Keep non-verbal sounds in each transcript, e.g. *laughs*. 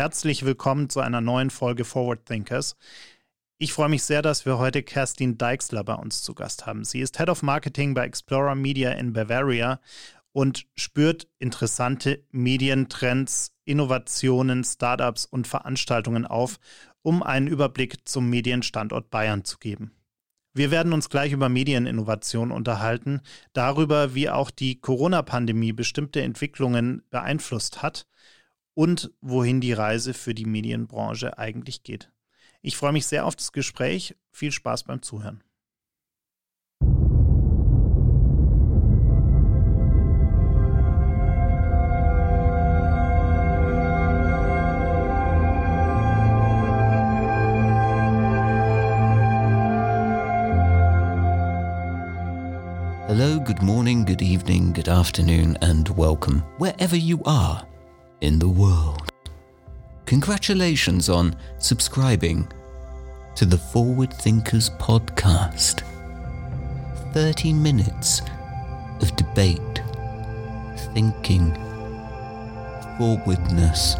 Herzlich willkommen zu einer neuen Folge Forward Thinkers. Ich freue mich sehr, dass wir heute Kerstin Deixler bei uns zu Gast haben. Sie ist Head of Marketing bei Explorer Media in Bavaria und spürt interessante Medientrends, Innovationen, Startups und Veranstaltungen auf, um einen Überblick zum Medienstandort Bayern zu geben. Wir werden uns gleich über Medieninnovation unterhalten, darüber, wie auch die Corona-Pandemie bestimmte Entwicklungen beeinflusst hat und wohin die Reise für die Medienbranche eigentlich geht. Ich freue mich sehr auf das Gespräch. Viel Spaß beim Zuhören. Hello, good morning, good evening, good afternoon, and welcome wherever you are in the world. Congratulations on subscribing to the Forward Thinkers podcast. 30 minutes of debate, thinking, forwardness,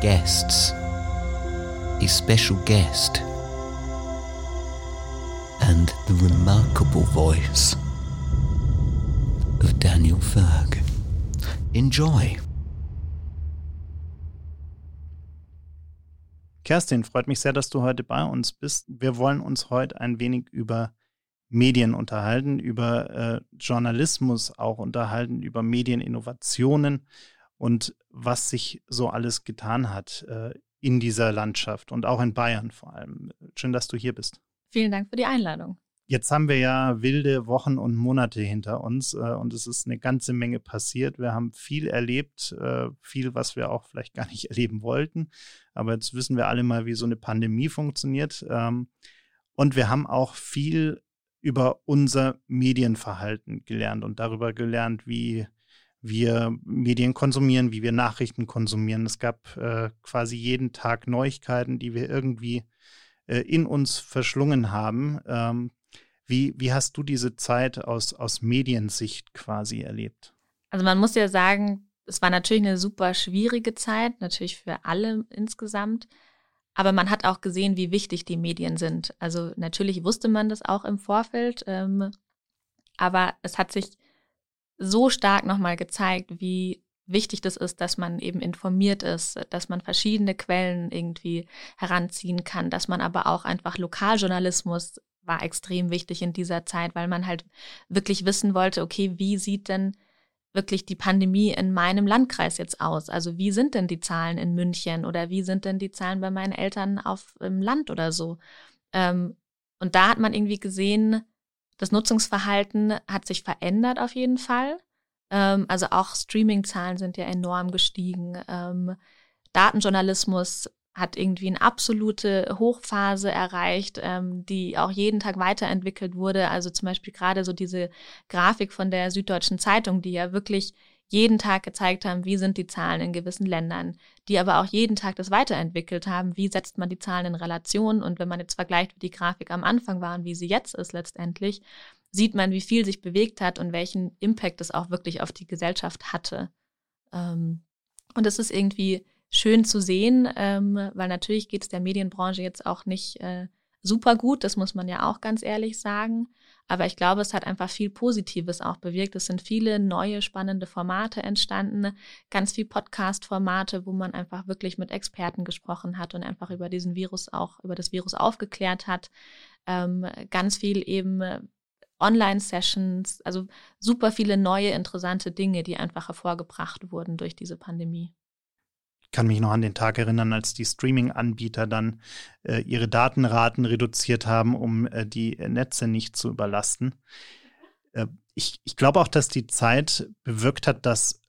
guests, a special guest, and the remarkable voice of Daniel Ferg. Enjoy. Kerstin, freut mich sehr, dass du heute bei uns bist. Wir wollen uns heute ein wenig über Medien unterhalten, über äh, Journalismus auch unterhalten, über Medieninnovationen und was sich so alles getan hat äh, in dieser Landschaft und auch in Bayern vor allem. Schön, dass du hier bist. Vielen Dank für die Einladung. Jetzt haben wir ja wilde Wochen und Monate hinter uns äh, und es ist eine ganze Menge passiert. Wir haben viel erlebt, äh, viel, was wir auch vielleicht gar nicht *laughs* erleben wollten. Aber jetzt wissen wir alle mal, wie so eine Pandemie funktioniert. Ähm, und wir haben auch viel über unser Medienverhalten gelernt und darüber gelernt, wie wir Medien konsumieren, wie wir Nachrichten konsumieren. Es gab äh, quasi jeden Tag Neuigkeiten, die wir irgendwie äh, in uns verschlungen haben. Wie, wie hast du diese Zeit aus, aus Mediensicht quasi erlebt? Also man muss ja sagen, es war natürlich eine super schwierige Zeit, natürlich für alle insgesamt. Aber man hat auch gesehen, wie wichtig die Medien sind. Also natürlich wusste man das auch im Vorfeld, ähm, aber es hat sich so stark nochmal gezeigt, wie wichtig das ist, dass man eben informiert ist, dass man verschiedene Quellen irgendwie heranziehen kann, dass man aber auch einfach Lokaljournalismus war extrem wichtig in dieser Zeit, weil man halt wirklich wissen wollte, okay, wie sieht denn wirklich die Pandemie in meinem Landkreis jetzt aus? Also wie sind denn die Zahlen in München oder wie sind denn die Zahlen bei meinen Eltern auf im Land oder so? Ähm, und da hat man irgendwie gesehen, das Nutzungsverhalten hat sich verändert auf jeden Fall. Ähm, also auch Streaming-Zahlen sind ja enorm gestiegen. Ähm, Datenjournalismus hat irgendwie eine absolute Hochphase erreicht, ähm, die auch jeden Tag weiterentwickelt wurde. Also zum Beispiel gerade so diese Grafik von der Süddeutschen Zeitung, die ja wirklich jeden Tag gezeigt haben, wie sind die Zahlen in gewissen Ländern, die aber auch jeden Tag das weiterentwickelt haben, wie setzt man die Zahlen in Relation und wenn man jetzt vergleicht, wie die Grafik am Anfang war und wie sie jetzt ist letztendlich, sieht man, wie viel sich bewegt hat und welchen Impact es auch wirklich auf die Gesellschaft hatte. Ähm, und es ist irgendwie schön zu sehen, ähm, weil natürlich geht es der Medienbranche jetzt auch nicht äh, super gut, das muss man ja auch ganz ehrlich sagen. Aber ich glaube, es hat einfach viel Positives auch bewirkt. Es sind viele neue spannende Formate entstanden, ganz viel Podcast-Formate, wo man einfach wirklich mit Experten gesprochen hat und einfach über diesen Virus auch, über das Virus aufgeklärt hat. Ähm, ganz viel eben äh, Online-Sessions, also super viele neue interessante Dinge, die einfach hervorgebracht wurden durch diese Pandemie kann mich noch an den Tag erinnern, als die Streaming-Anbieter dann äh, ihre Datenraten reduziert haben, um äh, die Netze nicht zu überlasten. Äh, ich ich glaube auch, dass die Zeit bewirkt hat, dass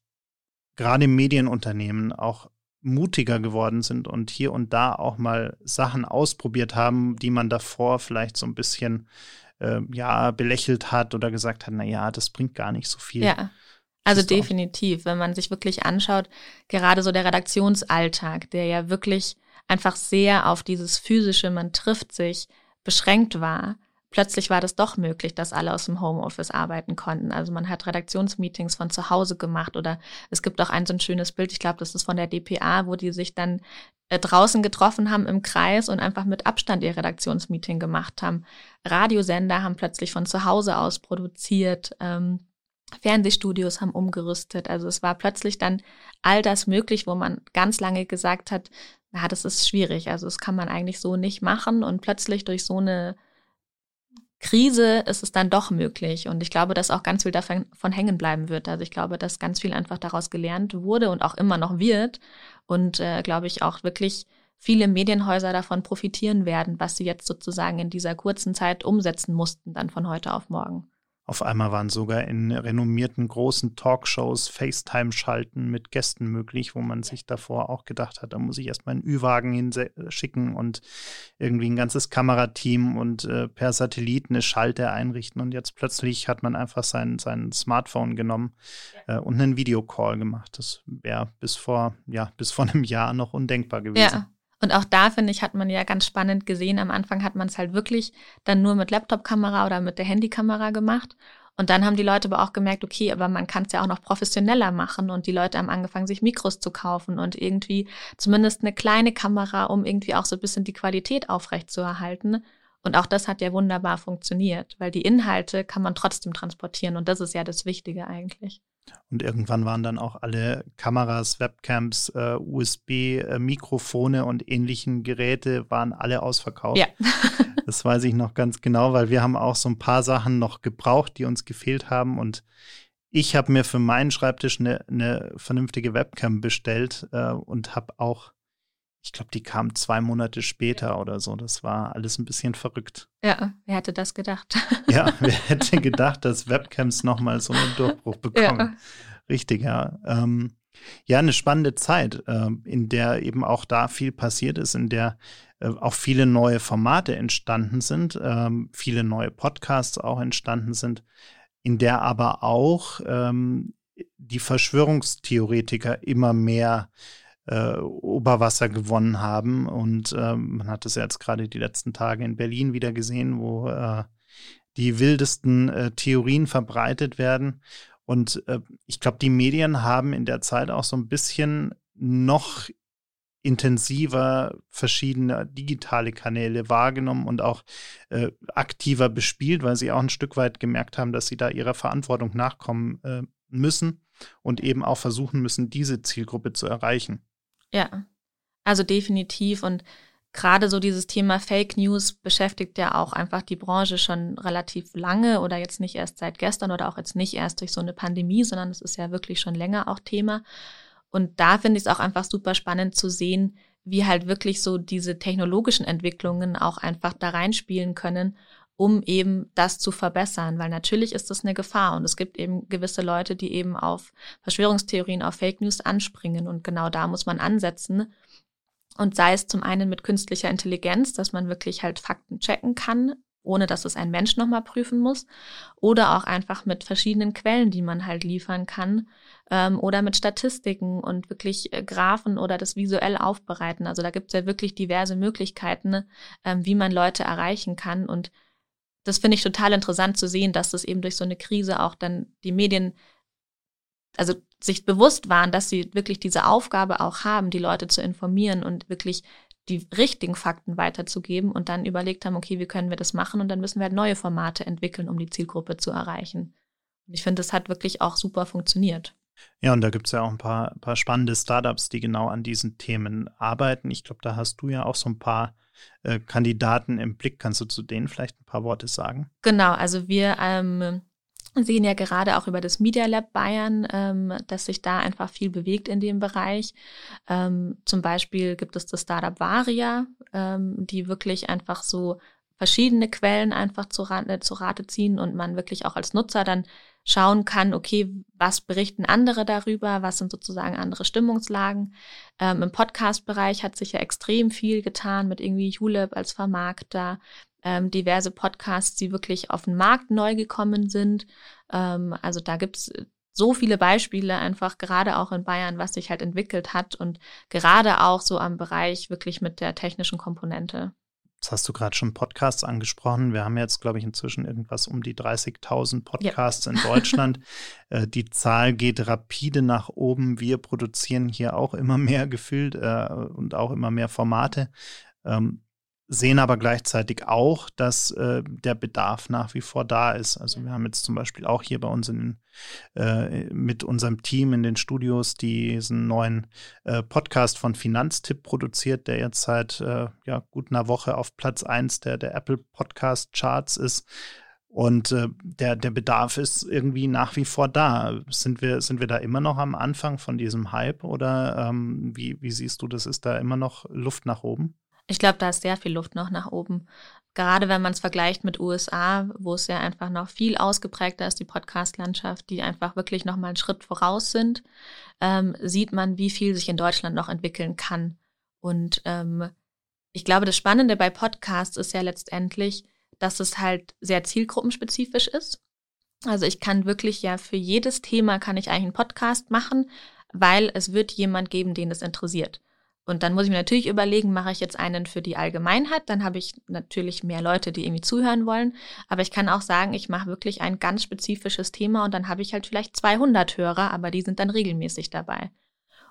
gerade Medienunternehmen auch mutiger geworden sind und hier und da auch mal Sachen ausprobiert haben, die man davor vielleicht so ein bisschen äh, ja belächelt hat oder gesagt hat, na ja, das bringt gar nicht so viel. Ja. Also definitiv, wenn man sich wirklich anschaut, gerade so der Redaktionsalltag, der ja wirklich einfach sehr auf dieses physische, man trifft sich, beschränkt war. plötzlich war das doch möglich, dass alle aus dem Homeoffice arbeiten konnten. Also man hat Redaktionsmeetings von zu Hause gemacht oder es gibt auch ein so ein schönes Bild, ich glaube, das ist von der DPA, wo die sich dann äh, draußen getroffen haben im Kreis und einfach mit Abstand ihr Redaktionsmeeting gemacht haben. Radiosender haben plötzlich von zu Hause aus produziert. Ähm, Fernsehstudios haben umgerüstet. Also es war plötzlich dann all das möglich, wo man ganz lange gesagt hat, na, das ist schwierig. Also das kann man eigentlich so nicht machen. Und plötzlich durch so eine Krise ist es dann doch möglich. Und ich glaube, dass auch ganz viel davon hängen bleiben wird. Also ich glaube, dass ganz viel einfach daraus gelernt wurde und auch immer noch wird. Und äh, glaube ich auch wirklich viele Medienhäuser davon profitieren werden, was sie jetzt sozusagen in dieser kurzen Zeit umsetzen mussten, dann von heute auf morgen. Auf einmal waren sogar in renommierten großen Talkshows FaceTime-Schalten mit Gästen möglich, wo man sich davor auch gedacht hat, da muss ich erstmal einen Ü-Wagen hinschicken und irgendwie ein ganzes Kamerateam und äh, per Satellit eine Schalte einrichten. Und jetzt plötzlich hat man einfach sein, sein Smartphone genommen äh, und einen Videocall gemacht. Das wäre bis vor, ja, bis vor einem Jahr noch undenkbar gewesen. Ja. Und auch da, finde ich, hat man ja ganz spannend gesehen. Am Anfang hat man es halt wirklich dann nur mit Laptop-Kamera oder mit der Handykamera gemacht. Und dann haben die Leute aber auch gemerkt, okay, aber man kann es ja auch noch professioneller machen. Und die Leute haben angefangen, sich Mikros zu kaufen und irgendwie zumindest eine kleine Kamera, um irgendwie auch so ein bisschen die Qualität aufrechtzuerhalten. Und auch das hat ja wunderbar funktioniert, weil die Inhalte kann man trotzdem transportieren. Und das ist ja das Wichtige eigentlich. Und irgendwann waren dann auch alle Kameras, Webcams, äh, USB-Mikrofone äh, und ähnlichen Geräte waren alle ausverkauft. Ja. *laughs* *laughs* das weiß ich noch ganz genau, weil wir haben auch so ein paar Sachen noch gebraucht, die uns gefehlt haben. Und ich habe mir für meinen Schreibtisch eine, eine vernünftige Webcam bestellt äh, und habe auch ich glaube, die kam zwei Monate später oder so. Das war alles ein bisschen verrückt. Ja, wer hätte das gedacht? *laughs* Ja, wer hätte gedacht, dass Webcams nochmal so einen Durchbruch bekommen? Ja. Richtig, ja. Ähm, ja, eine spannende Zeit, äh, in der eben auch da viel passiert ist, in der äh, auch viele neue Formate entstanden sind, äh, viele neue Podcasts auch entstanden sind, in der aber auch ähm, die Verschwörungstheoretiker immer mehr äh, Oberwasser gewonnen haben. Und äh, man hat es ja jetzt gerade die letzten Tage in Berlin wieder gesehen, wo äh, die wildesten äh, Theorien verbreitet werden. Und äh, ich glaube, die Medien haben in der Zeit auch so ein bisschen noch intensiver verschiedene digitale Kanäle wahrgenommen und auch äh, aktiver bespielt, weil sie auch ein Stück weit gemerkt haben, dass sie da ihrer Verantwortung nachkommen äh, müssen und eben auch versuchen müssen, diese Zielgruppe zu erreichen. Ja, also definitiv. Und gerade so dieses Thema Fake News beschäftigt ja auch einfach die Branche schon relativ lange oder jetzt nicht erst seit gestern oder auch jetzt nicht erst durch so eine Pandemie, sondern es ist ja wirklich schon länger auch Thema. Und da finde ich es auch einfach super spannend zu sehen, wie halt wirklich so diese technologischen Entwicklungen auch einfach da reinspielen können um eben das zu verbessern, weil natürlich ist das eine Gefahr und es gibt eben gewisse Leute, die eben auf Verschwörungstheorien, auf Fake News anspringen und genau da muss man ansetzen. Und sei es zum einen mit künstlicher Intelligenz, dass man wirklich halt Fakten checken kann, ohne dass es ein Mensch nochmal prüfen muss, oder auch einfach mit verschiedenen Quellen, die man halt liefern kann, ähm, oder mit Statistiken und wirklich äh, Graphen oder das visuell aufbereiten. Also da gibt es ja wirklich diverse Möglichkeiten, ähm, wie man Leute erreichen kann und das finde ich total interessant zu sehen, dass das eben durch so eine Krise auch dann die Medien, also sich bewusst waren, dass sie wirklich diese Aufgabe auch haben, die Leute zu informieren und wirklich die richtigen Fakten weiterzugeben und dann überlegt haben, okay, wie können wir das machen und dann müssen wir halt neue Formate entwickeln, um die Zielgruppe zu erreichen. Und ich finde, das hat wirklich auch super funktioniert. Ja, und da gibt es ja auch ein paar, paar spannende Startups, die genau an diesen Themen arbeiten. Ich glaube, da hast du ja auch so ein paar äh, Kandidaten im Blick. Kannst du zu denen vielleicht ein paar Worte sagen? Genau, also wir ähm, sehen ja gerade auch über das Media Lab Bayern, ähm, dass sich da einfach viel bewegt in dem Bereich. Ähm, zum Beispiel gibt es das Startup Varia, ähm, die wirklich einfach so verschiedene Quellen einfach zu, Rate, zu Rate ziehen und man wirklich auch als Nutzer dann schauen kann, okay, was berichten andere darüber, was sind sozusagen andere Stimmungslagen. Ähm, Im Podcast-Bereich hat sich ja extrem viel getan mit irgendwie Julep als Vermarkter, ähm, diverse Podcasts, die wirklich auf den Markt neu gekommen sind. Ähm, also da gibt's so viele Beispiele einfach gerade auch in Bayern, was sich halt entwickelt hat und gerade auch so am Bereich wirklich mit der technischen Komponente. Jetzt hast du gerade schon Podcasts angesprochen. Wir haben jetzt, glaube ich, inzwischen irgendwas um die 30.000 Podcasts ja. in Deutschland. *laughs* äh, die Zahl geht rapide nach oben. Wir produzieren hier auch immer mehr gefühlt äh, und auch immer mehr Formate. Ähm, sehen aber gleichzeitig auch, dass äh, der Bedarf nach wie vor da ist. Also wir haben jetzt zum Beispiel auch hier bei uns in, äh, mit unserem Team in den Studios diesen neuen äh, Podcast von Finanztipp produziert, der jetzt seit äh, ja, gut einer Woche auf Platz 1 der, der Apple Podcast Charts ist. Und äh, der, der Bedarf ist irgendwie nach wie vor da. Sind wir, sind wir da immer noch am Anfang von diesem Hype oder ähm, wie, wie siehst du, das ist da immer noch Luft nach oben? Ich glaube, da ist sehr viel Luft noch nach oben. Gerade wenn man es vergleicht mit USA, wo es ja einfach noch viel ausgeprägter ist, die Podcast-Landschaft, die einfach wirklich noch mal einen Schritt voraus sind, ähm, sieht man, wie viel sich in Deutschland noch entwickeln kann. Und ähm, ich glaube, das Spannende bei Podcasts ist ja letztendlich, dass es halt sehr zielgruppenspezifisch ist. Also ich kann wirklich ja für jedes Thema kann ich eigentlich einen Podcast machen, weil es wird jemand geben, den es interessiert. Und dann muss ich mir natürlich überlegen, mache ich jetzt einen für die Allgemeinheit, dann habe ich natürlich mehr Leute, die irgendwie zuhören wollen. Aber ich kann auch sagen, ich mache wirklich ein ganz spezifisches Thema und dann habe ich halt vielleicht 200 Hörer, aber die sind dann regelmäßig dabei.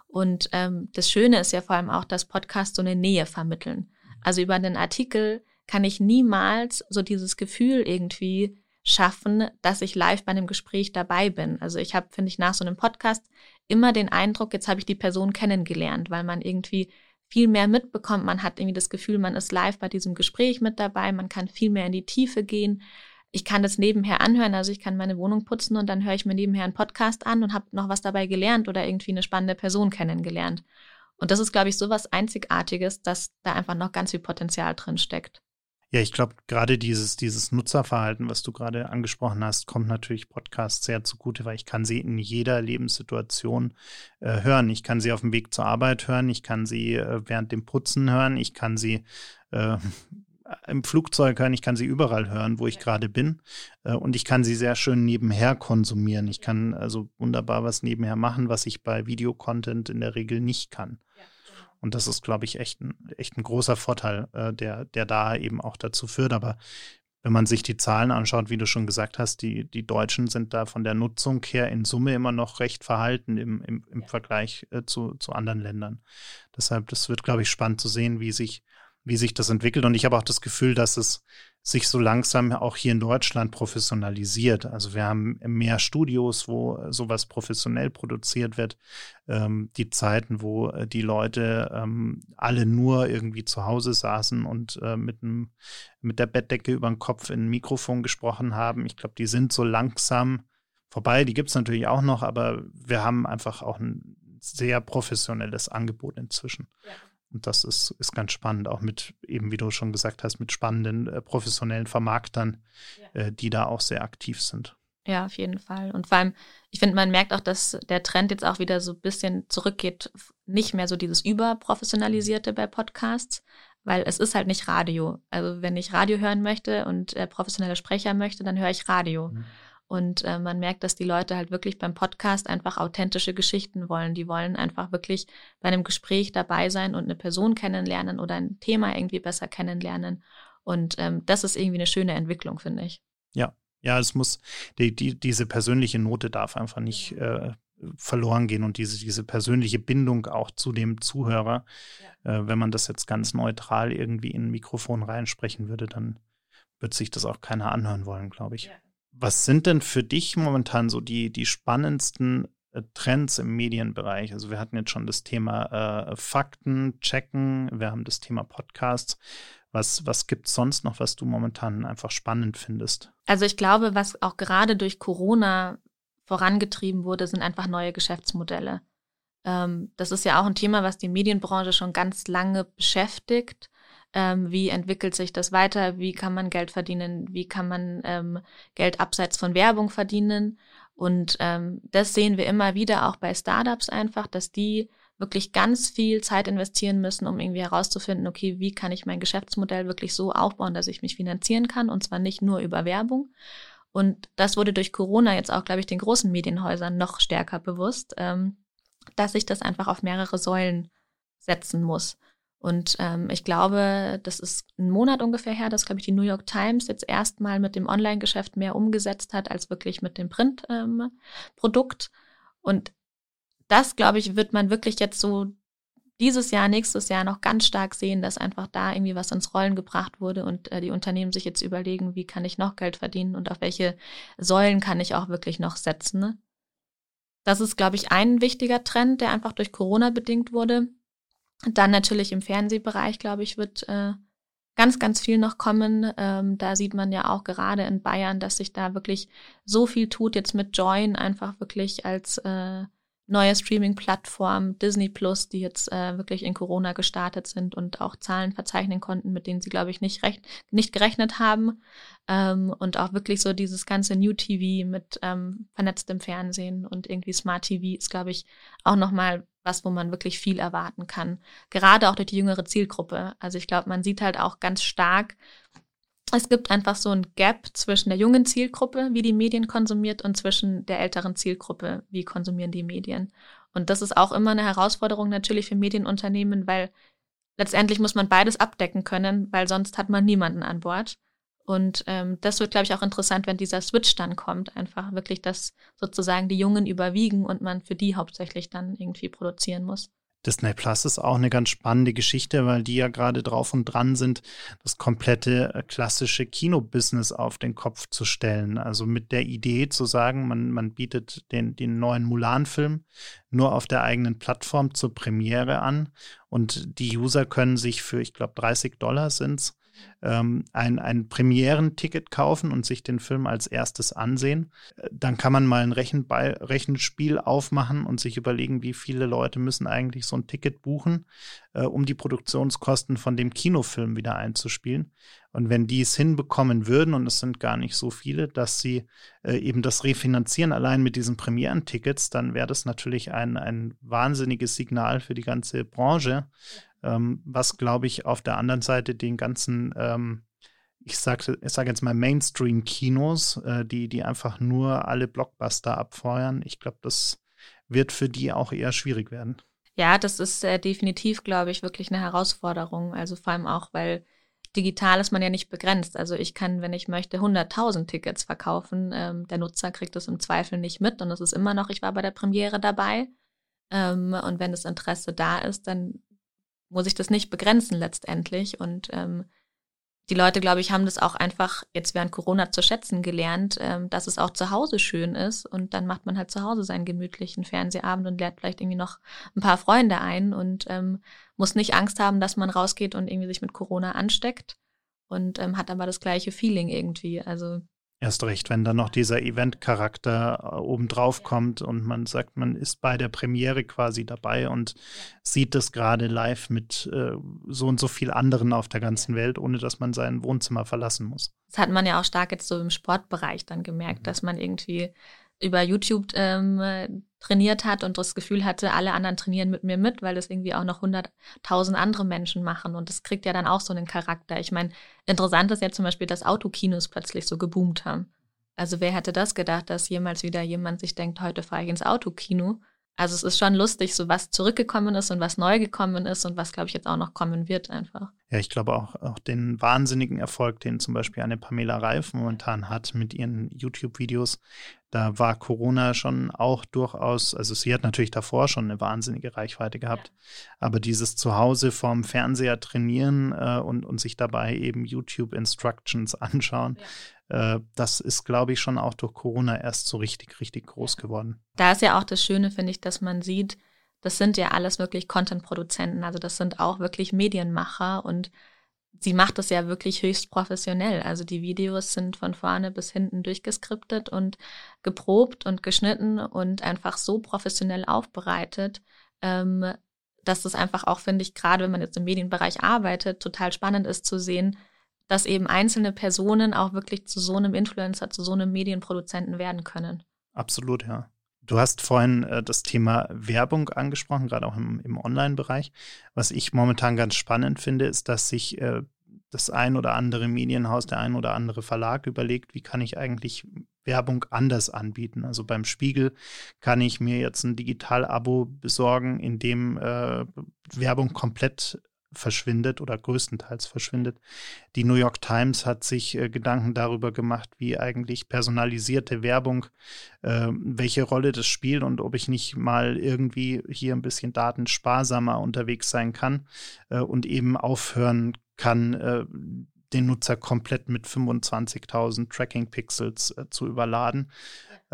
Und ähm, das Schöne ist ja vor allem auch, dass Podcasts so eine Nähe vermitteln. Also über einen Artikel kann ich niemals so dieses Gefühl irgendwie schaffen, dass ich live bei einem Gespräch dabei bin. Also ich habe, finde ich, nach so einem Podcast immer den Eindruck, jetzt habe ich die Person kennengelernt, weil man irgendwie viel mehr mitbekommt. Man hat irgendwie das Gefühl, man ist live bei diesem Gespräch mit dabei, man kann viel mehr in die Tiefe gehen. Ich kann das nebenher anhören, also ich kann meine Wohnung putzen und dann höre ich mir nebenher einen Podcast an und habe noch was dabei gelernt oder irgendwie eine spannende Person kennengelernt. Und das ist, glaube ich, so was Einzigartiges, dass da einfach noch ganz viel Potenzial drin steckt. Ja, ich glaube, gerade dieses, dieses Nutzerverhalten, was du gerade angesprochen hast, kommt natürlich Podcasts sehr zugute, weil ich kann sie in jeder Lebenssituation äh, hören. Ich kann sie auf dem Weg zur Arbeit hören, ich kann sie äh, während dem Putzen hören, ich kann sie äh, *laughs* im Flugzeug hören, ich kann sie überall hören, wo ich gerade bin. Äh, und ich kann sie sehr schön nebenher konsumieren. Ich kann also wunderbar was nebenher machen, was ich bei Videocontent in der Regel nicht kann. Und das ist, glaube ich, echt ein, echt ein großer Vorteil, äh, der, der da eben auch dazu führt. Aber wenn man sich die Zahlen anschaut, wie du schon gesagt hast, die, die Deutschen sind da von der Nutzung her in Summe immer noch recht verhalten im, im, im Vergleich äh, zu, zu anderen Ländern. Deshalb, das wird, glaube ich, spannend zu sehen, wie sich, wie sich das entwickelt. Und ich habe auch das Gefühl, dass es sich so langsam auch hier in Deutschland professionalisiert. Also wir haben mehr Studios, wo sowas professionell produziert wird. Ähm, die Zeiten, wo äh, die Leute ähm, alle nur irgendwie zu Hause saßen und äh, mit, einem, mit der Bettdecke über den Kopf in ein Mikrofon gesprochen haben. Ich glaube, die sind so langsam vorbei. Die gibt es natürlich auch noch, aber wir haben einfach auch ein sehr professionelles Angebot inzwischen. Ja. Und das ist, ist ganz spannend, auch mit, eben wie du schon gesagt hast, mit spannenden äh, professionellen Vermarktern, ja. äh, die da auch sehr aktiv sind. Ja, auf jeden Fall. Und vor allem, ich finde, man merkt auch, dass der Trend jetzt auch wieder so ein bisschen zurückgeht, nicht mehr so dieses Überprofessionalisierte bei Podcasts, weil es ist halt nicht Radio. Also wenn ich Radio hören möchte und äh, professionelle Sprecher möchte, dann höre ich Radio. Mhm. Und äh, man merkt, dass die Leute halt wirklich beim Podcast einfach authentische Geschichten wollen. Die wollen einfach wirklich bei einem Gespräch dabei sein und eine Person kennenlernen oder ein Thema irgendwie besser kennenlernen. Und ähm, das ist irgendwie eine schöne Entwicklung, finde ich. Ja, ja, es muss, die, die, diese persönliche Note darf einfach nicht äh, verloren gehen und diese, diese persönliche Bindung auch zu dem Zuhörer. Ja. Äh, wenn man das jetzt ganz neutral irgendwie in ein Mikrofon reinsprechen würde, dann wird sich das auch keiner anhören wollen, glaube ich. Ja. Was sind denn für dich momentan so die, die spannendsten äh, Trends im Medienbereich? Also wir hatten jetzt schon das Thema äh, Fakten, Checken, wir haben das Thema Podcasts. Was, was gibt es sonst noch, was du momentan einfach spannend findest? Also ich glaube, was auch gerade durch Corona vorangetrieben wurde, sind einfach neue Geschäftsmodelle. Ähm, das ist ja auch ein Thema, was die Medienbranche schon ganz lange beschäftigt ähm, wie entwickelt sich das weiter, wie kann man Geld verdienen, wie kann man ähm, Geld abseits von Werbung verdienen. Und ähm, das sehen wir immer wieder auch bei Startups einfach, dass die wirklich ganz viel Zeit investieren müssen, um irgendwie herauszufinden, okay, wie kann ich mein Geschäftsmodell wirklich so aufbauen, dass ich mich finanzieren kann und zwar nicht nur über Werbung. Und das wurde durch Corona jetzt auch, glaube ich, den großen Medienhäusern noch stärker bewusst, ähm, dass sich das einfach auf mehrere Säulen setzen muss. Und ähm, ich glaube, das ist ein Monat ungefähr her, dass, glaube ich, die New York Times jetzt erstmal mit dem Online-Geschäft mehr umgesetzt hat, als wirklich mit dem Print-Produkt. Ähm, und das, glaube ich, wird man wirklich jetzt so dieses Jahr, nächstes Jahr noch ganz stark sehen, dass einfach da irgendwie was ins Rollen gebracht wurde und äh, die Unternehmen sich jetzt überlegen, wie kann ich noch Geld verdienen und auf welche Säulen kann ich auch wirklich noch setzen. Ne? Das ist, glaube ich, ein wichtiger Trend, der einfach durch Corona bedingt wurde. Dann natürlich im Fernsehbereich, glaube ich, wird äh, ganz, ganz viel noch kommen. Ähm, da sieht man ja auch gerade in Bayern, dass sich da wirklich so viel tut, jetzt mit Join einfach wirklich als äh, neue Streaming-Plattform Disney Plus, die jetzt äh, wirklich in Corona gestartet sind und auch Zahlen verzeichnen konnten, mit denen sie, glaube ich, nicht, recht, nicht gerechnet haben. Ähm, und auch wirklich so dieses ganze New TV mit ähm, vernetztem Fernsehen und irgendwie Smart TV ist, glaube ich, auch nochmal was, wo man wirklich viel erwarten kann. Gerade auch durch die jüngere Zielgruppe. Also ich glaube, man sieht halt auch ganz stark, es gibt einfach so ein Gap zwischen der jungen Zielgruppe, wie die Medien konsumiert, und zwischen der älteren Zielgruppe, wie konsumieren die Medien. Und das ist auch immer eine Herausforderung natürlich für Medienunternehmen, weil letztendlich muss man beides abdecken können, weil sonst hat man niemanden an Bord. Und ähm, das wird, glaube ich, auch interessant, wenn dieser Switch dann kommt. Einfach wirklich, dass sozusagen die Jungen überwiegen und man für die hauptsächlich dann irgendwie produzieren muss. Disney Plus ist auch eine ganz spannende Geschichte, weil die ja gerade drauf und dran sind, das komplette äh, klassische Kinobusiness auf den Kopf zu stellen. Also mit der Idee zu sagen, man, man bietet den, den neuen Mulan-Film nur auf der eigenen Plattform zur Premiere an und die User können sich für, ich glaube, 30 Dollar sind es, ähm, ein, ein Premierenticket kaufen und sich den Film als erstes ansehen. Äh, dann kann man mal ein Rechenbe Rechenspiel aufmachen und sich überlegen, wie viele Leute müssen eigentlich so ein Ticket buchen, äh, um die Produktionskosten von dem Kinofilm wieder einzuspielen. Und wenn die es hinbekommen würden, und es sind gar nicht so viele, dass sie äh, eben das refinanzieren allein mit diesen Premierentickets, dann wäre das natürlich ein, ein wahnsinniges Signal für die ganze Branche, ähm, was, glaube ich, auf der anderen Seite den ganzen, ähm, ich sage ich sag jetzt mal Mainstream-Kinos, äh, die, die einfach nur alle Blockbuster abfeuern, ich glaube, das wird für die auch eher schwierig werden. Ja, das ist äh, definitiv, glaube ich, wirklich eine Herausforderung. Also vor allem auch, weil digital ist man ja nicht begrenzt. Also ich kann, wenn ich möchte, 100.000 Tickets verkaufen. Ähm, der Nutzer kriegt das im Zweifel nicht mit und es ist immer noch, ich war bei der Premiere dabei. Ähm, und wenn das Interesse da ist, dann muss ich das nicht begrenzen letztendlich. Und ähm, die Leute, glaube ich, haben das auch einfach jetzt während Corona zu schätzen gelernt, ähm, dass es auch zu Hause schön ist. Und dann macht man halt zu Hause seinen gemütlichen Fernsehabend und lädt vielleicht irgendwie noch ein paar Freunde ein und ähm, muss nicht Angst haben, dass man rausgeht und irgendwie sich mit Corona ansteckt und ähm, hat aber das gleiche Feeling irgendwie. Also Erst recht, wenn dann noch dieser Event-Charakter äh, obendrauf kommt und man sagt, man ist bei der Premiere quasi dabei und sieht das gerade live mit äh, so und so viel anderen auf der ganzen Welt, ohne dass man sein Wohnzimmer verlassen muss. Das hat man ja auch stark jetzt so im Sportbereich dann gemerkt, mhm. dass man irgendwie über YouTube ähm, trainiert hat und das Gefühl hatte, alle anderen trainieren mit mir mit, weil das irgendwie auch noch hunderttausend andere Menschen machen und das kriegt ja dann auch so einen Charakter. Ich meine, interessant ist ja zum Beispiel, dass Autokinos plötzlich so geboomt haben. Also wer hätte das gedacht, dass jemals wieder jemand sich denkt, heute fahre ich ins Autokino also es ist schon lustig, so was zurückgekommen ist und was neu gekommen ist und was, glaube ich, jetzt auch noch kommen wird einfach. Ja, ich glaube auch, auch den wahnsinnigen Erfolg, den zum Beispiel eine Pamela Reif momentan hat mit ihren YouTube-Videos. Da war Corona schon auch durchaus, also sie hat natürlich davor schon eine wahnsinnige Reichweite gehabt, ja. aber dieses Zuhause vorm Fernseher trainieren äh, und, und sich dabei eben YouTube-Instructions *laughs* anschauen, ja äh, das ist, glaube ich, schon auch durch Corona erst so richtig, richtig groß geworden. Da ist ja auch das Schöne, finde ich, dass man sieht, das sind ja alles wirklich Content-Produzenten. Also das sind auch wirklich Medienmacher und sie macht das ja wirklich höchst professionell. Also die Videos sind von vorne bis hinten durchgeskriptet und geprobt und geschnitten und einfach so professionell aufbereitet, ähm, dass das einfach auch, finde ich, gerade wenn man jetzt im Medienbereich arbeitet, total spannend ist zu sehen, dass eben einzelne Personen auch wirklich zu so einem Influencer, zu so einem Medienproduzenten werden können. Absolut, ja. Du hast vorhin äh, das Thema Werbung angesprochen, gerade auch im, im Online-Bereich. Was ich momentan ganz spannend finde, ist, dass sich äh, das ein oder andere Medienhaus, der ein oder andere Verlag überlegt, wie kann ich eigentlich Werbung anders anbieten. Also beim Spiegel kann ich mir jetzt ein Digital-Abo besorgen, in dem äh, Werbung komplett verschwindet oder größtenteils verschwindet. Die New York Times hat sich äh, Gedanken darüber gemacht, wie eigentlich personalisierte Werbung, äh, welche Rolle das spielt und ob ich nicht mal irgendwie hier ein bisschen datensparsamer unterwegs sein kann äh, und eben aufhören kann, äh, den Nutzer komplett mit 25.000 Tracking-Pixels äh, zu überladen.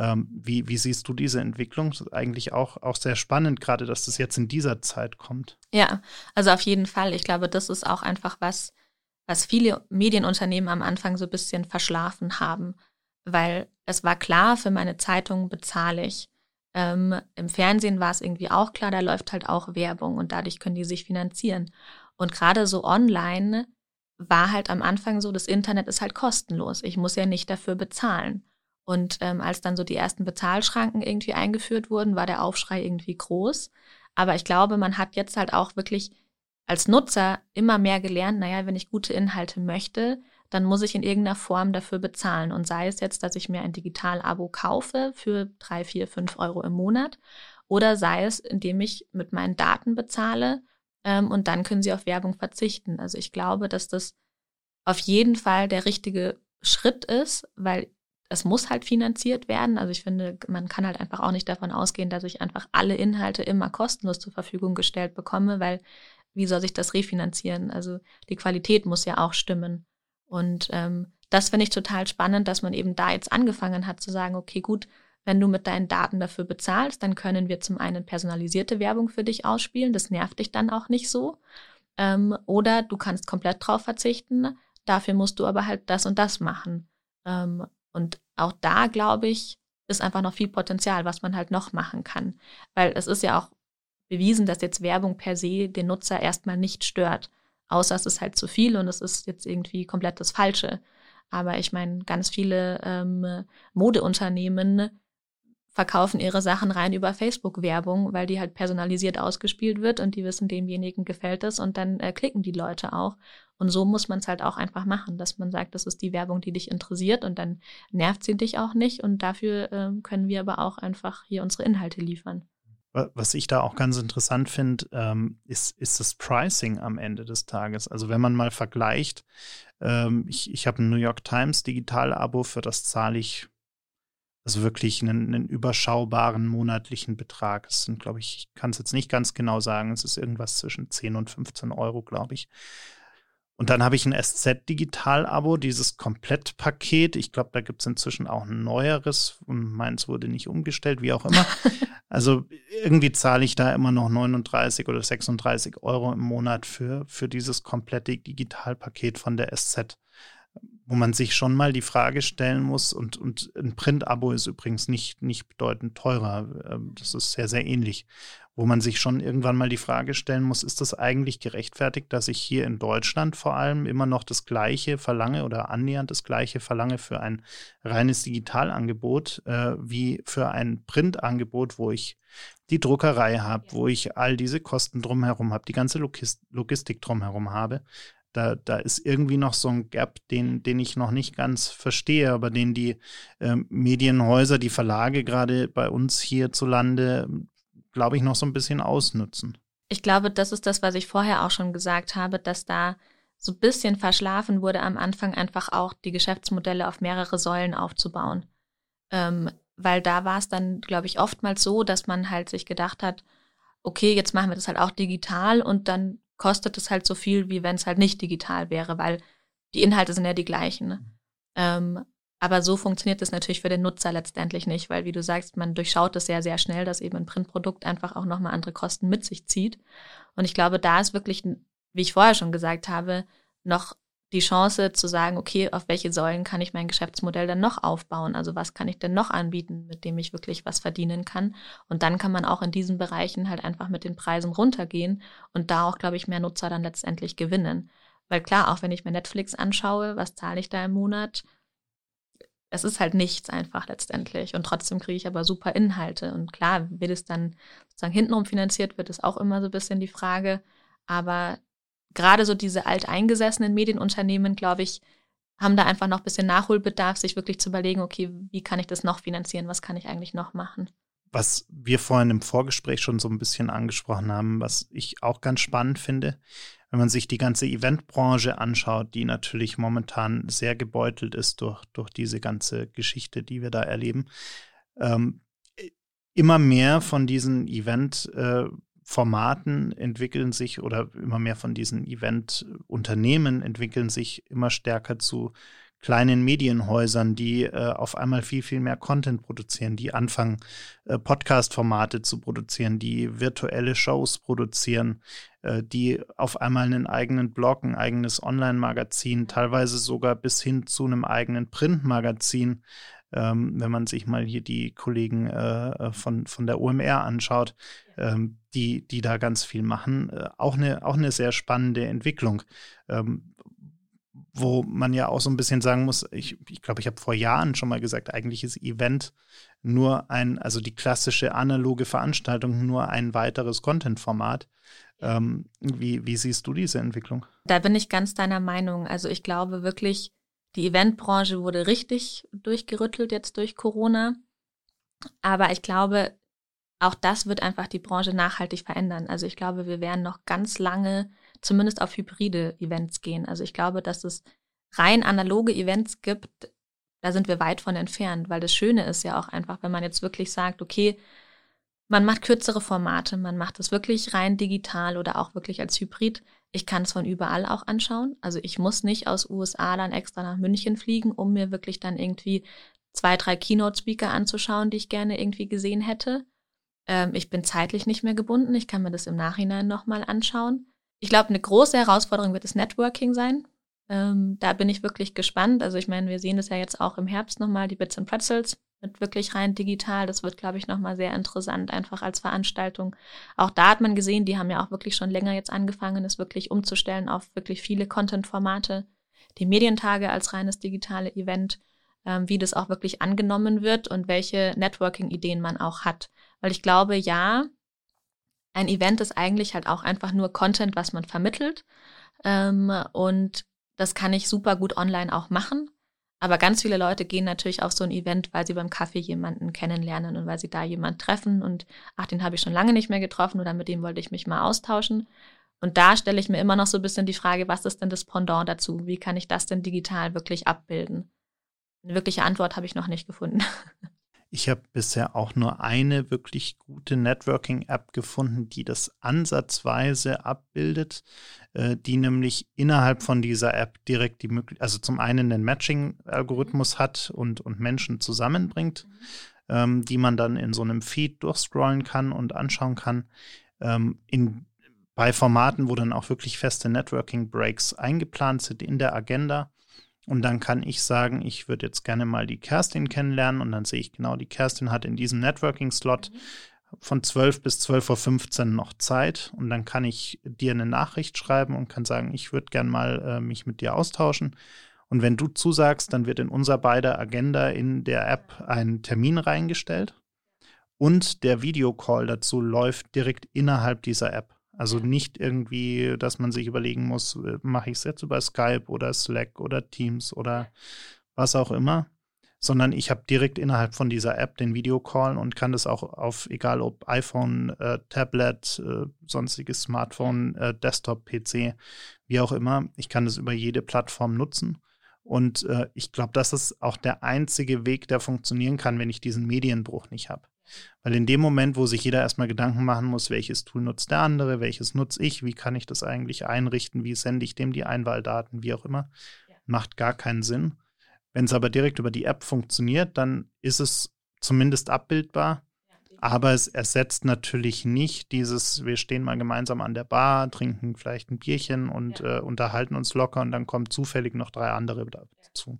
Ähm, wie, wie, siehst du diese Entwicklung? Das ist eigentlich auch, auch sehr spannend, gerade dass das jetzt in dieser Zeit kommt. Ja, also auf jeden Fall. Ich glaube, das ist auch einfach was, was viele Medienunternehmen am Anfang so ein bisschen verschlafen haben, weil es war klar, für meine Zeitung bezahle ich. Ähm, Im Fernsehen war es irgendwie auch klar, da läuft halt auch Werbung und dadurch können die sich finanzieren. Und gerade so online war halt am Anfang so, das Internet ist halt kostenlos. Ich muss ja nicht dafür bezahlen. Und ähm, als dann so die ersten Bezahlschranken irgendwie eingeführt wurden, war der Aufschrei irgendwie groß. Aber ich glaube, man hat jetzt halt auch wirklich als Nutzer immer mehr gelernt, naja, wenn ich gute Inhalte möchte, dann muss ich in irgendeiner Form dafür bezahlen. Und sei es jetzt, dass ich mir ein Digital-Abo kaufe für drei, vier, fünf Euro im Monat oder sei es, indem ich mit meinen Daten bezahle ähm, und dann können sie auf Werbung verzichten. Also ich glaube, dass das auf jeden Fall der richtige Schritt ist, weil es muss halt finanziert werden. Also ich finde, man kann halt einfach auch nicht davon ausgehen, dass ich einfach alle Inhalte immer kostenlos zur Verfügung gestellt bekomme, weil wie soll sich das refinanzieren? Also die Qualität muss ja auch stimmen. Und ähm, das finde ich total spannend, dass man eben da jetzt angefangen hat zu sagen, okay, gut, wenn du mit deinen Daten dafür bezahlst, dann können wir zum einen personalisierte Werbung für dich ausspielen. Das nervt dich dann auch nicht so. Ähm, oder du kannst komplett drauf verzichten. Dafür musst du aber halt das und das machen. Ähm, und auch da, glaube ich, ist einfach noch viel Potenzial, was man halt noch machen kann. Weil es ist ja auch bewiesen, dass jetzt Werbung per se den Nutzer erstmal nicht stört. Außer es ist halt zu viel und es ist jetzt irgendwie komplett das Falsche. Aber ich meine, ganz viele ähm, Modeunternehmen verkaufen ihre Sachen rein über Facebook-Werbung, weil die halt personalisiert ausgespielt wird und die wissen, demjenigen gefällt es und dann äh, klicken die Leute auch. Und so muss man es halt auch einfach machen, dass man sagt, das ist die Werbung, die dich interessiert und dann nervt sie dich auch nicht und dafür äh, können wir aber auch einfach hier unsere Inhalte liefern. Was ich da auch ganz interessant finde, ähm, ist, ist das Pricing am Ende des Tages. Also wenn man mal vergleicht, ähm, ich, ich habe ein New York Times Digital-Abo, für das zahle ich also wirklich einen, einen überschaubaren monatlichen Betrag. Es sind, glaube ich, ich kann es jetzt nicht ganz genau sagen, es ist irgendwas zwischen 10 und 15 Euro, glaube ich. Und dann habe ich ein SZ-Digital-Abo, dieses Komplettpaket. Ich glaube, da gibt es inzwischen auch ein neueres und meins wurde nicht umgestellt, wie auch immer. *laughs* also irgendwie zahle ich da immer noch 39 oder 36 Euro im Monat für, für dieses komplette Digitalpaket von der SZ wo man sich schon mal die Frage stellen muss, und, und ein Print-Abo ist übrigens nicht, nicht bedeutend teurer, ähm, das ist sehr, sehr ähnlich, wo man sich schon irgendwann mal die Frage stellen muss, ist das eigentlich gerechtfertigt, dass ich hier in Deutschland vor allem immer noch das Gleiche verlange oder annähernd das Gleiche verlange für ein reines Digitalangebot äh, wie für ein Printangebot, wo ich die Druckerei habe, wo ich all diese Kosten drumherum habe, die ganze Logistik drumherum habe. Da, da ist irgendwie noch so ein Gap, den, den ich noch nicht ganz verstehe, aber den die äh, Medienhäuser, die Verlage gerade bei uns hierzulande, glaube ich, noch so ein bisschen ausnutzen. Ich glaube, das ist das, was ich vorher auch schon gesagt habe, dass da so ein bisschen verschlafen wurde am Anfang einfach auch die Geschäftsmodelle auf mehrere Säulen aufzubauen. Ähm, weil da war es dann, glaube ich, oftmals so, dass man halt sich gedacht hat, okay, jetzt machen wir das halt auch digital und dann kostet es halt so viel, wie wenn es halt nicht digital wäre, weil die Inhalte sind ja die gleichen. Ne? Ähm, aber so funktioniert es natürlich für den Nutzer letztendlich nicht, weil wie du sagst, man durchschaut es sehr, sehr schnell, dass eben ein Printprodukt einfach auch nochmal andere Kosten mit sich zieht. Und ich glaube, da ist wirklich, wie ich vorher schon gesagt habe, noch die Chance zu sagen, okay, auf welche Säulen kann ich mein Geschäftsmodell dann noch aufbauen? Also was kann ich denn noch anbieten, mit dem ich wirklich was verdienen kann? Und dann kann man auch in diesen Bereichen halt einfach mit den Preisen runtergehen und da auch, glaube ich, mehr Nutzer dann letztendlich gewinnen. Weil klar, auch wenn ich mir Netflix anschaue, was zahle ich da im Monat? Es ist halt nichts einfach letztendlich. Und trotzdem kriege ich aber super Inhalte. Und klar, wird es dann sozusagen hintenrum finanziert, wird es auch immer so ein bisschen die Frage. Aber gerade so diese alteingesessenen Medienunternehmen, glaube ich, haben da einfach noch ein bisschen Nachholbedarf, sich wirklich zu überlegen, okay, wie kann ich das noch finanzieren, was kann ich eigentlich noch machen? was wir vorhin im Vorgespräch schon so ein bisschen angesprochen haben, was ich auch ganz spannend finde, wenn man sich die ganze Eventbranche anschaut, die natürlich momentan sehr gebeutelt ist durch, durch diese ganze Geschichte, die wir da erleben. Ähm, immer mehr von diesen Event-Formaten äh, entwickeln sich oder immer mehr von diesen Event-Unternehmen entwickeln sich immer stärker zu kleinen Medienhäusern, die äh, auf einmal viel, viel mehr Content produzieren, die anfangen, äh, Podcast-Formate zu produzieren, die virtuelle Shows produzieren, die auf einmal einen eigenen Blog, ein eigenes Online-Magazin, teilweise sogar bis hin zu einem eigenen Print-Magazin. Ähm, wenn man sich mal hier die Kollegen äh, äh von, von der OMR anschaut, ähm, die, die da ganz viel machen. Äh, auch, eine, auch eine sehr spannende Entwicklung. Ähm, wo man ja auch so ein bisschen sagen muss, ich glaube, ich, glaub, ich habe vor Jahren schon mal gesagt, eigentlich ist Event nur ein, also die klassische analoge Veranstaltung nur ein weiteres Content-Format. Ähm, wie, wie siehst du diese Entwicklung? Da bin ich ganz deiner Meinung. Also ich glaube wirklich, die Eventbranche wurde richtig durchgerüttelt jetzt durch Corona. Aber ich glaube, auch das wird einfach die Branche nachhaltig verändern. Also ich glaube, wir werden noch ganz lange zumindest auf hybride Events gehen. Also ich glaube, dass es rein analoge Events gibt, da sind wir weit von entfernt, weil das Schöne ist ja auch einfach, wenn man jetzt wirklich sagt, okay, man macht kürzere Formate, man macht es wirklich rein digital oder auch wirklich als Hybrid. Ich kann es von überall auch anschauen. Also ich muss nicht aus USA dann extra nach München fliegen, um mir wirklich dann irgendwie zwei, drei Keynote-Speaker anzuschauen, die ich gerne irgendwie gesehen hätte. Ähm, ich bin zeitlich nicht mehr gebunden. Ich kann mir das im Nachhinein nochmal anschauen. Ich glaube, eine große Herausforderung wird das Networking sein. Ähm, da bin ich wirklich gespannt. Also ich meine, wir sehen das ja jetzt auch im Herbst nochmal, die Bits and Pretzels mit wirklich rein digital. Das wird, glaube ich, nochmal sehr interessant, einfach als Veranstaltung. Auch da hat man gesehen, die haben ja auch wirklich schon länger jetzt angefangen, es wirklich umzustellen auf wirklich viele Content-Formate. Die Medientage als reines digitale Event, ähm, wie das auch wirklich angenommen wird und welche Networking-Ideen man auch hat. Weil ich glaube, ja, ein Event ist eigentlich halt auch einfach nur Content, was man vermittelt. Ähm, und das kann ich super gut online auch machen. Aber ganz viele Leute gehen natürlich auf so ein Event, weil sie beim Kaffee jemanden kennenlernen und weil sie da jemanden treffen und ach, den habe ich schon lange nicht mehr getroffen oder mit dem wollte ich mich mal austauschen. Und da stelle ich mir immer noch so ein bisschen die Frage, was ist denn das Pendant dazu? Wie kann ich das denn digital wirklich abbilden? Eine wirkliche Antwort habe ich noch nicht gefunden. *laughs* Ich habe bisher auch nur eine wirklich gute Networking-App gefunden, die das ansatzweise abbildet, äh, die nämlich innerhalb von dieser App direkt die Möglichkeit, also zum einen den Matching-Algorithmus hat und, und Menschen zusammenbringt, mhm. ähm, die man dann in so einem Feed durchscrollen kann und anschauen kann. Ähm, in, bei Formaten, wo dann auch wirklich feste Networking-Breaks eingeplant sind in der Agenda und dann kann ich sagen, ich würde jetzt gerne mal die Kerstin kennenlernen und dann sehe ich genau, die Kerstin hat in diesem Networking-Slot von 12 bis 12.15 Uhr noch Zeit und dann kann ich dir eine Nachricht schreiben und kann sagen, ich würde gerne mal äh, mich mit dir austauschen. Und wenn du zusagst, dann wird in unser beider Agenda in der App ein Termin reingestellt und der Videocall dazu läuft direkt innerhalb dieser App. Also nicht irgendwie, dass man sich überlegen muss, äh, mache ich es jetzt über Skype oder Slack oder Teams oder was auch immer, sondern ich habe direkt innerhalb von dieser App den Videocall und kann das auch auf, egal ob iPhone, äh, Tablet, äh, sonstiges Smartphone, äh, Desktop-PC, wie auch immer, ich kann das über jede Plattform nutzen. Und äh, ich glaube, das ist auch der einzige Weg, der funktionieren kann, wenn ich diesen Medienbruch nicht habe. Weil in dem Moment, wo sich jeder erstmal Gedanken machen muss, welches Tool nutzt der andere, welches nutze ich, wie kann ich das eigentlich einrichten, wie sende ich dem die Einwahldaten, wie auch immer, ja. macht gar keinen Sinn. Wenn es aber direkt über die App funktioniert, dann ist es zumindest abbildbar. aber es ersetzt natürlich nicht dieses, wir stehen mal gemeinsam an der Bar, trinken vielleicht ein Bierchen und ja. äh, unterhalten uns locker und dann kommen zufällig noch drei andere dazu.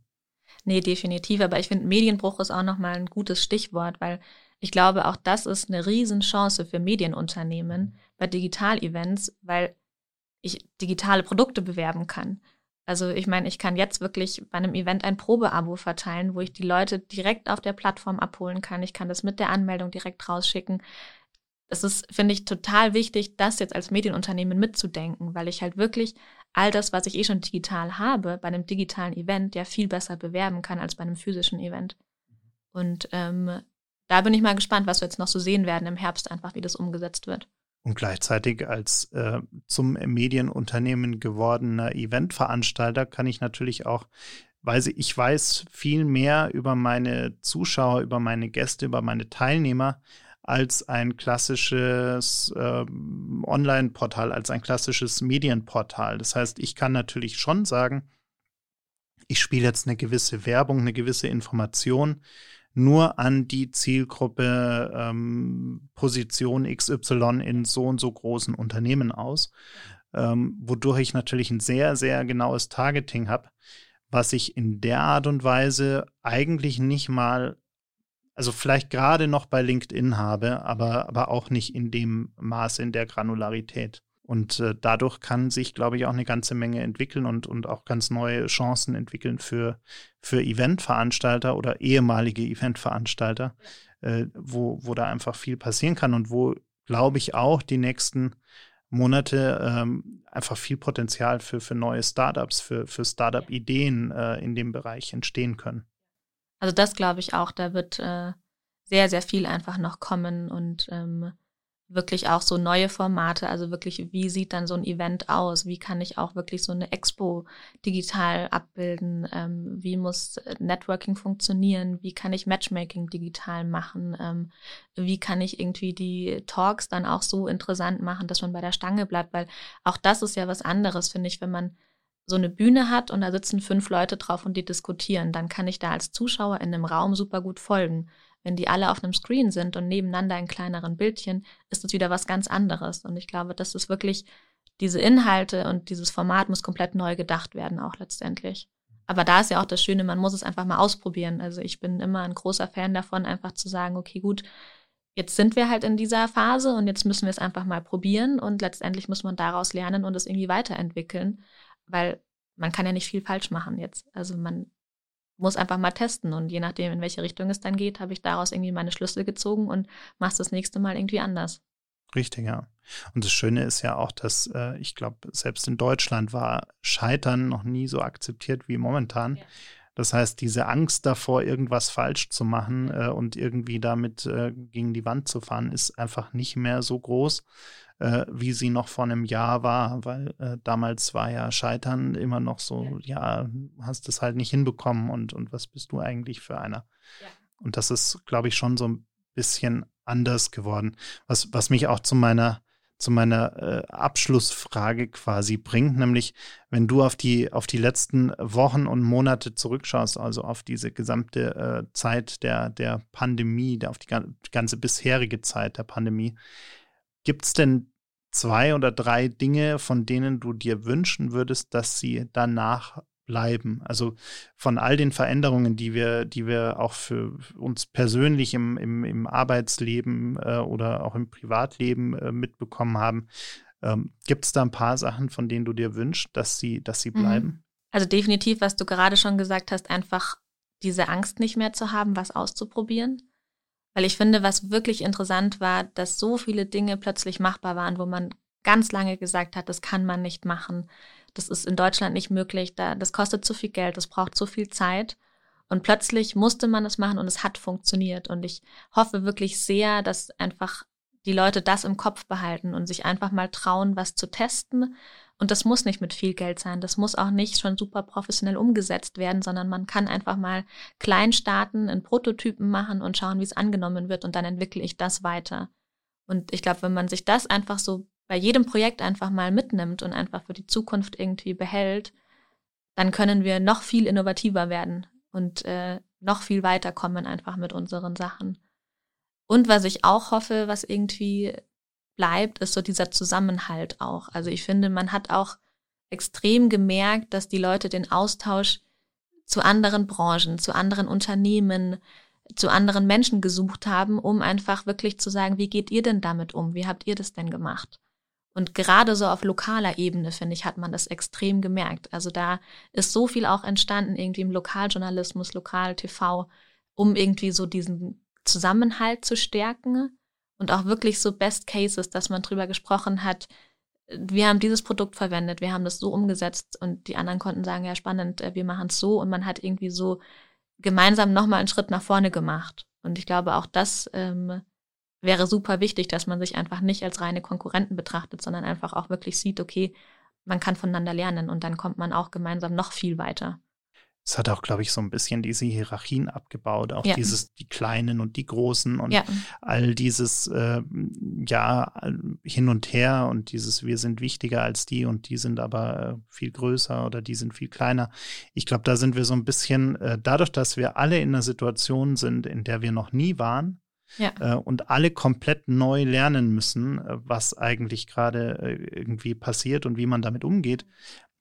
Nee, definitiv. Aber ich finde, Medienbruch ist auch nochmal ein gutes Stichwort, weil ich glaube, auch das ist eine Riesenchance für Medienunternehmen bei Digital-Events, weil ich digitale Produkte bewerben kann. Also ich meine, ich kann jetzt wirklich bei einem Event ein Probeabo verteilen, wo ich die Leute direkt auf der Plattform abholen kann. Ich kann das mit der Anmeldung direkt rausschicken. Das ist, finde ich, total wichtig, das jetzt als Medienunternehmen mitzudenken, weil ich halt wirklich all das, was ich eh schon digital habe, bei einem digitalen Event ja viel besser bewerben kann als bei einem physischen Event. Und ähm, da bin ich mal gespannt, was wir jetzt noch so sehen werden im Herbst, einfach wie das umgesetzt wird. Und gleichzeitig als äh, zum Medienunternehmen gewordener Eventveranstalter kann ich natürlich auch, weil ich weiß viel mehr über meine Zuschauer, über meine Gäste, über meine Teilnehmer als ein klassisches äh, Online-Portal, als ein klassisches Medienportal. Das heißt, ich kann natürlich schon sagen, ich spiele jetzt eine gewisse Werbung, eine gewisse Information nur an die Zielgruppe ähm, Position XY in so und so großen Unternehmen aus, ähm, wodurch ich natürlich ein sehr, sehr genaues Targeting habe, was ich in der Art und Weise eigentlich nicht mal, also vielleicht gerade noch bei LinkedIn habe, aber, aber auch nicht in dem Maße, in der Granularität. Und äh, dadurch kann sich, glaube ich, auch eine ganze Menge entwickeln und, und auch ganz neue Chancen entwickeln für, für Eventveranstalter oder ehemalige Eventveranstalter, äh, wo, wo da einfach viel passieren kann und wo, glaube ich, auch die nächsten Monate ähm, einfach viel Potenzial für, für neue Startups, für, für Startup-Ideen äh, in dem Bereich entstehen können. Also das glaube ich auch, da wird äh, sehr, sehr viel einfach noch kommen und ähm, wirklich auch so neue Formate, also wirklich, wie sieht dann so ein Event aus? Wie kann ich auch wirklich so eine Expo digital abbilden? Ähm, wie muss Networking funktionieren? Wie kann ich Matchmaking digital machen? Ähm, wie kann ich irgendwie die Talks dann auch so interessant machen, dass man bei der Stange bleibt? Weil auch das ist ja was anderes, finde ich, wenn man so eine Bühne hat und da sitzen fünf Leute drauf und die diskutieren, dann kann ich da als Zuschauer in einem Raum super gut folgen. Wenn die alle auf einem Screen sind und nebeneinander in kleineren Bildchen, ist das wieder was ganz anderes. Und ich glaube, das ist wirklich diese Inhalte und dieses Format muss komplett neu gedacht werden, auch letztendlich. Aber da ist ja auch das Schöne, man muss es einfach mal ausprobieren. Also ich bin immer ein großer Fan davon, einfach zu sagen, okay, gut, jetzt sind wir halt in dieser Phase und jetzt müssen wir es einfach mal probieren und letztendlich muss man daraus lernen und es irgendwie weiterentwickeln, weil man kann ja nicht viel falsch machen jetzt. Also man muss einfach mal testen und je nachdem, in welche Richtung es dann geht, habe ich daraus irgendwie meine Schlüssel gezogen und mache es das nächste Mal irgendwie anders. Richtig, ja. Und das Schöne ist ja auch, dass äh, ich glaube, selbst in Deutschland war Scheitern noch nie so akzeptiert wie momentan. Ja. Das heißt, diese Angst davor, irgendwas falsch zu machen äh, und irgendwie damit äh, gegen die Wand zu fahren, ist einfach nicht mehr so groß, äh, wie sie noch vor einem Jahr war, weil äh, damals war ja Scheitern immer noch so, ja, hast es halt nicht hinbekommen und, und was bist du eigentlich für einer? Ja. Und das ist, glaube ich, schon so ein bisschen anders geworden, was, was mich auch zu meiner zu meiner äh, Abschlussfrage quasi bringt, nämlich wenn du auf die auf die letzten Wochen und Monate zurückschaust, also auf diese gesamte äh, Zeit der der Pandemie, der, auf die, die ganze bisherige Zeit der Pandemie, gibt es denn zwei oder drei Dinge, von denen du dir wünschen würdest, dass sie danach bleiben? Also von all den Veränderungen, die wir, die wir auch für uns persönlich im, im, im Arbeitsleben äh, oder auch im Privatleben äh, mitbekommen haben, ähm, gibt es da ein paar Sachen, von denen du dir wünschst, dass sie, dass sie mhm. bleiben? Also definitiv, was du gerade schon gesagt hast, einfach diese Angst nicht mehr zu haben, was auszuprobieren. Weil ich finde, was wirklich interessant war, dass so viele Dinge plötzlich machbar waren, wo man ganz lange gesagt hat, das kann man nicht machen. Das ist in Deutschland nicht möglich. Da, das kostet zu viel Geld, das braucht zu viel Zeit. Und plötzlich musste man es machen und es hat funktioniert. Und ich hoffe wirklich sehr, dass einfach die Leute das im Kopf behalten und sich einfach mal trauen, was zu testen und das muss nicht mit viel Geld sein. Das muss auch nicht schon super professionell umgesetzt werden, sondern man kann einfach mal klein starten, in Prototypen machen und schauen, wie es angenommen wird und dann entwickle ich das weiter. Und ich glaube, wenn man sich das einfach so bei jedem Projekt einfach mal mitnimmt und einfach für die Zukunft irgendwie behält, dann können wir noch viel innovativer werden und äh, noch viel weiterkommen einfach mit unseren Sachen. Und was ich auch hoffe, was irgendwie bleibt, ist so dieser Zusammenhalt auch. Also ich finde, man hat auch extrem gemerkt, dass die Leute den Austausch zu anderen Branchen, zu anderen Unternehmen, zu anderen Menschen gesucht haben, um einfach wirklich zu sagen, wie geht ihr denn damit um? Wie habt ihr das denn gemacht? Und gerade so auf lokaler Ebene, finde ich, hat man das extrem gemerkt. Also da ist so viel auch entstanden, irgendwie im Lokaljournalismus, Lokal-TV, um irgendwie so diesen Zusammenhalt zu stärken und auch wirklich so Best Cases, dass man drüber gesprochen hat, wir haben dieses Produkt verwendet, wir haben das so umgesetzt und die anderen konnten sagen, ja spannend, äh, wir machen es so und man hat irgendwie so gemeinsam nochmal einen Schritt nach vorne gemacht. Und ich glaube, auch das ähm, wäre super wichtig, dass man sich einfach nicht als reine Konkurrenten betrachtet, sondern einfach auch wirklich sieht, okay, man kann voneinander lernen und dann kommt man auch gemeinsam noch viel weiter. Es hat auch, glaube ich, so ein bisschen diese Hierarchien abgebaut, auch ja. dieses, die Kleinen und die Großen und ja. all dieses, äh, ja, hin und her und dieses, wir sind wichtiger als die und die sind aber äh, viel größer oder die sind viel kleiner. Ich glaube, da sind wir so ein bisschen, äh, dadurch, dass wir alle in einer Situation sind, in der wir noch nie waren, ja. Äh, und alle komplett neu lernen müssen, äh, was eigentlich gerade irgendwie passiert und wie man damit umgeht,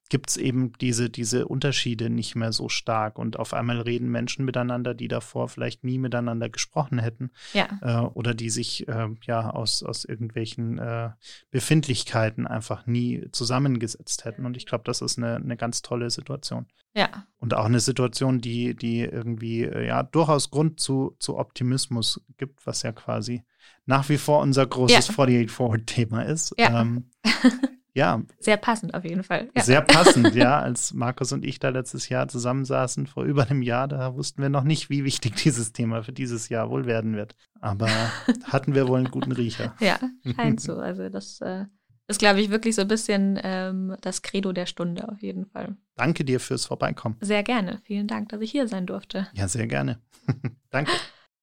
gibt es eben diese, diese Unterschiede nicht mehr so stark. Und auf einmal reden Menschen miteinander, die davor vielleicht nie miteinander gesprochen hätten. Ja. Äh, oder die sich äh, ja aus, aus irgendwelchen äh, Befindlichkeiten einfach nie zusammengesetzt hätten. Und ich glaube, das ist eine, eine ganz tolle Situation. Ja. Und auch eine Situation, die, die irgendwie äh, ja durchaus Grund zu, zu Optimismus gibt, was ja quasi nach wie vor unser großes ja. 48 Forward-Thema ist. Ja. Ähm, *laughs* ja. Sehr passend auf jeden Fall. Ja. Sehr passend, ja. *laughs* Als Markus und ich da letztes Jahr zusammensaßen, vor über einem Jahr, da wussten wir noch nicht, wie wichtig *laughs* dieses Thema für dieses Jahr wohl werden wird. Aber *laughs* hatten wir wohl einen guten Riecher. Ja, scheint so. Also das äh, ist, glaube ich, wirklich so ein bisschen ähm, das Credo der Stunde auf jeden Fall. Danke dir fürs Vorbeikommen. Sehr gerne. Vielen Dank, dass ich hier sein durfte. Ja, sehr gerne. Danke.